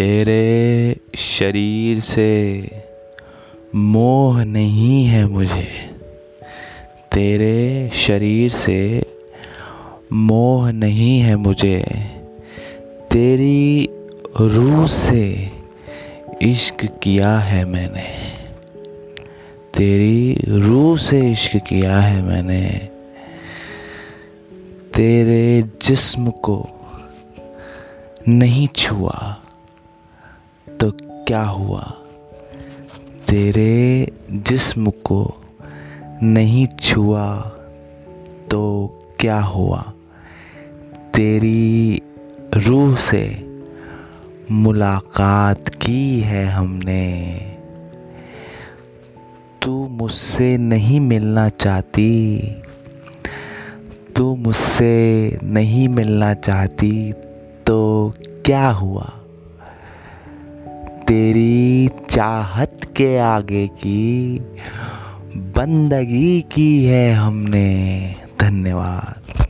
तेरे शरीर से मोह नहीं है मुझे। तेरे शरीर से मोह नहीं है मुझे। तेरी रूह से इश्क किया है मैंने। तेरी रूह से इश्क किया है मैंने। तेरे जिस्म को नहीं छुआ। तो क्या हुआ? तेरे जिस्म को नहीं छुआ तो क्या हुआ? तेरी रूह से मुलाकात की है हमने। तू मुझसे नहीं मिलना चाहती। तू मुझसे नहीं मिलना चाहती तो क्या हुआ? तेरी चाहत के आगे की बंदगी की है हमने धन्यवाद।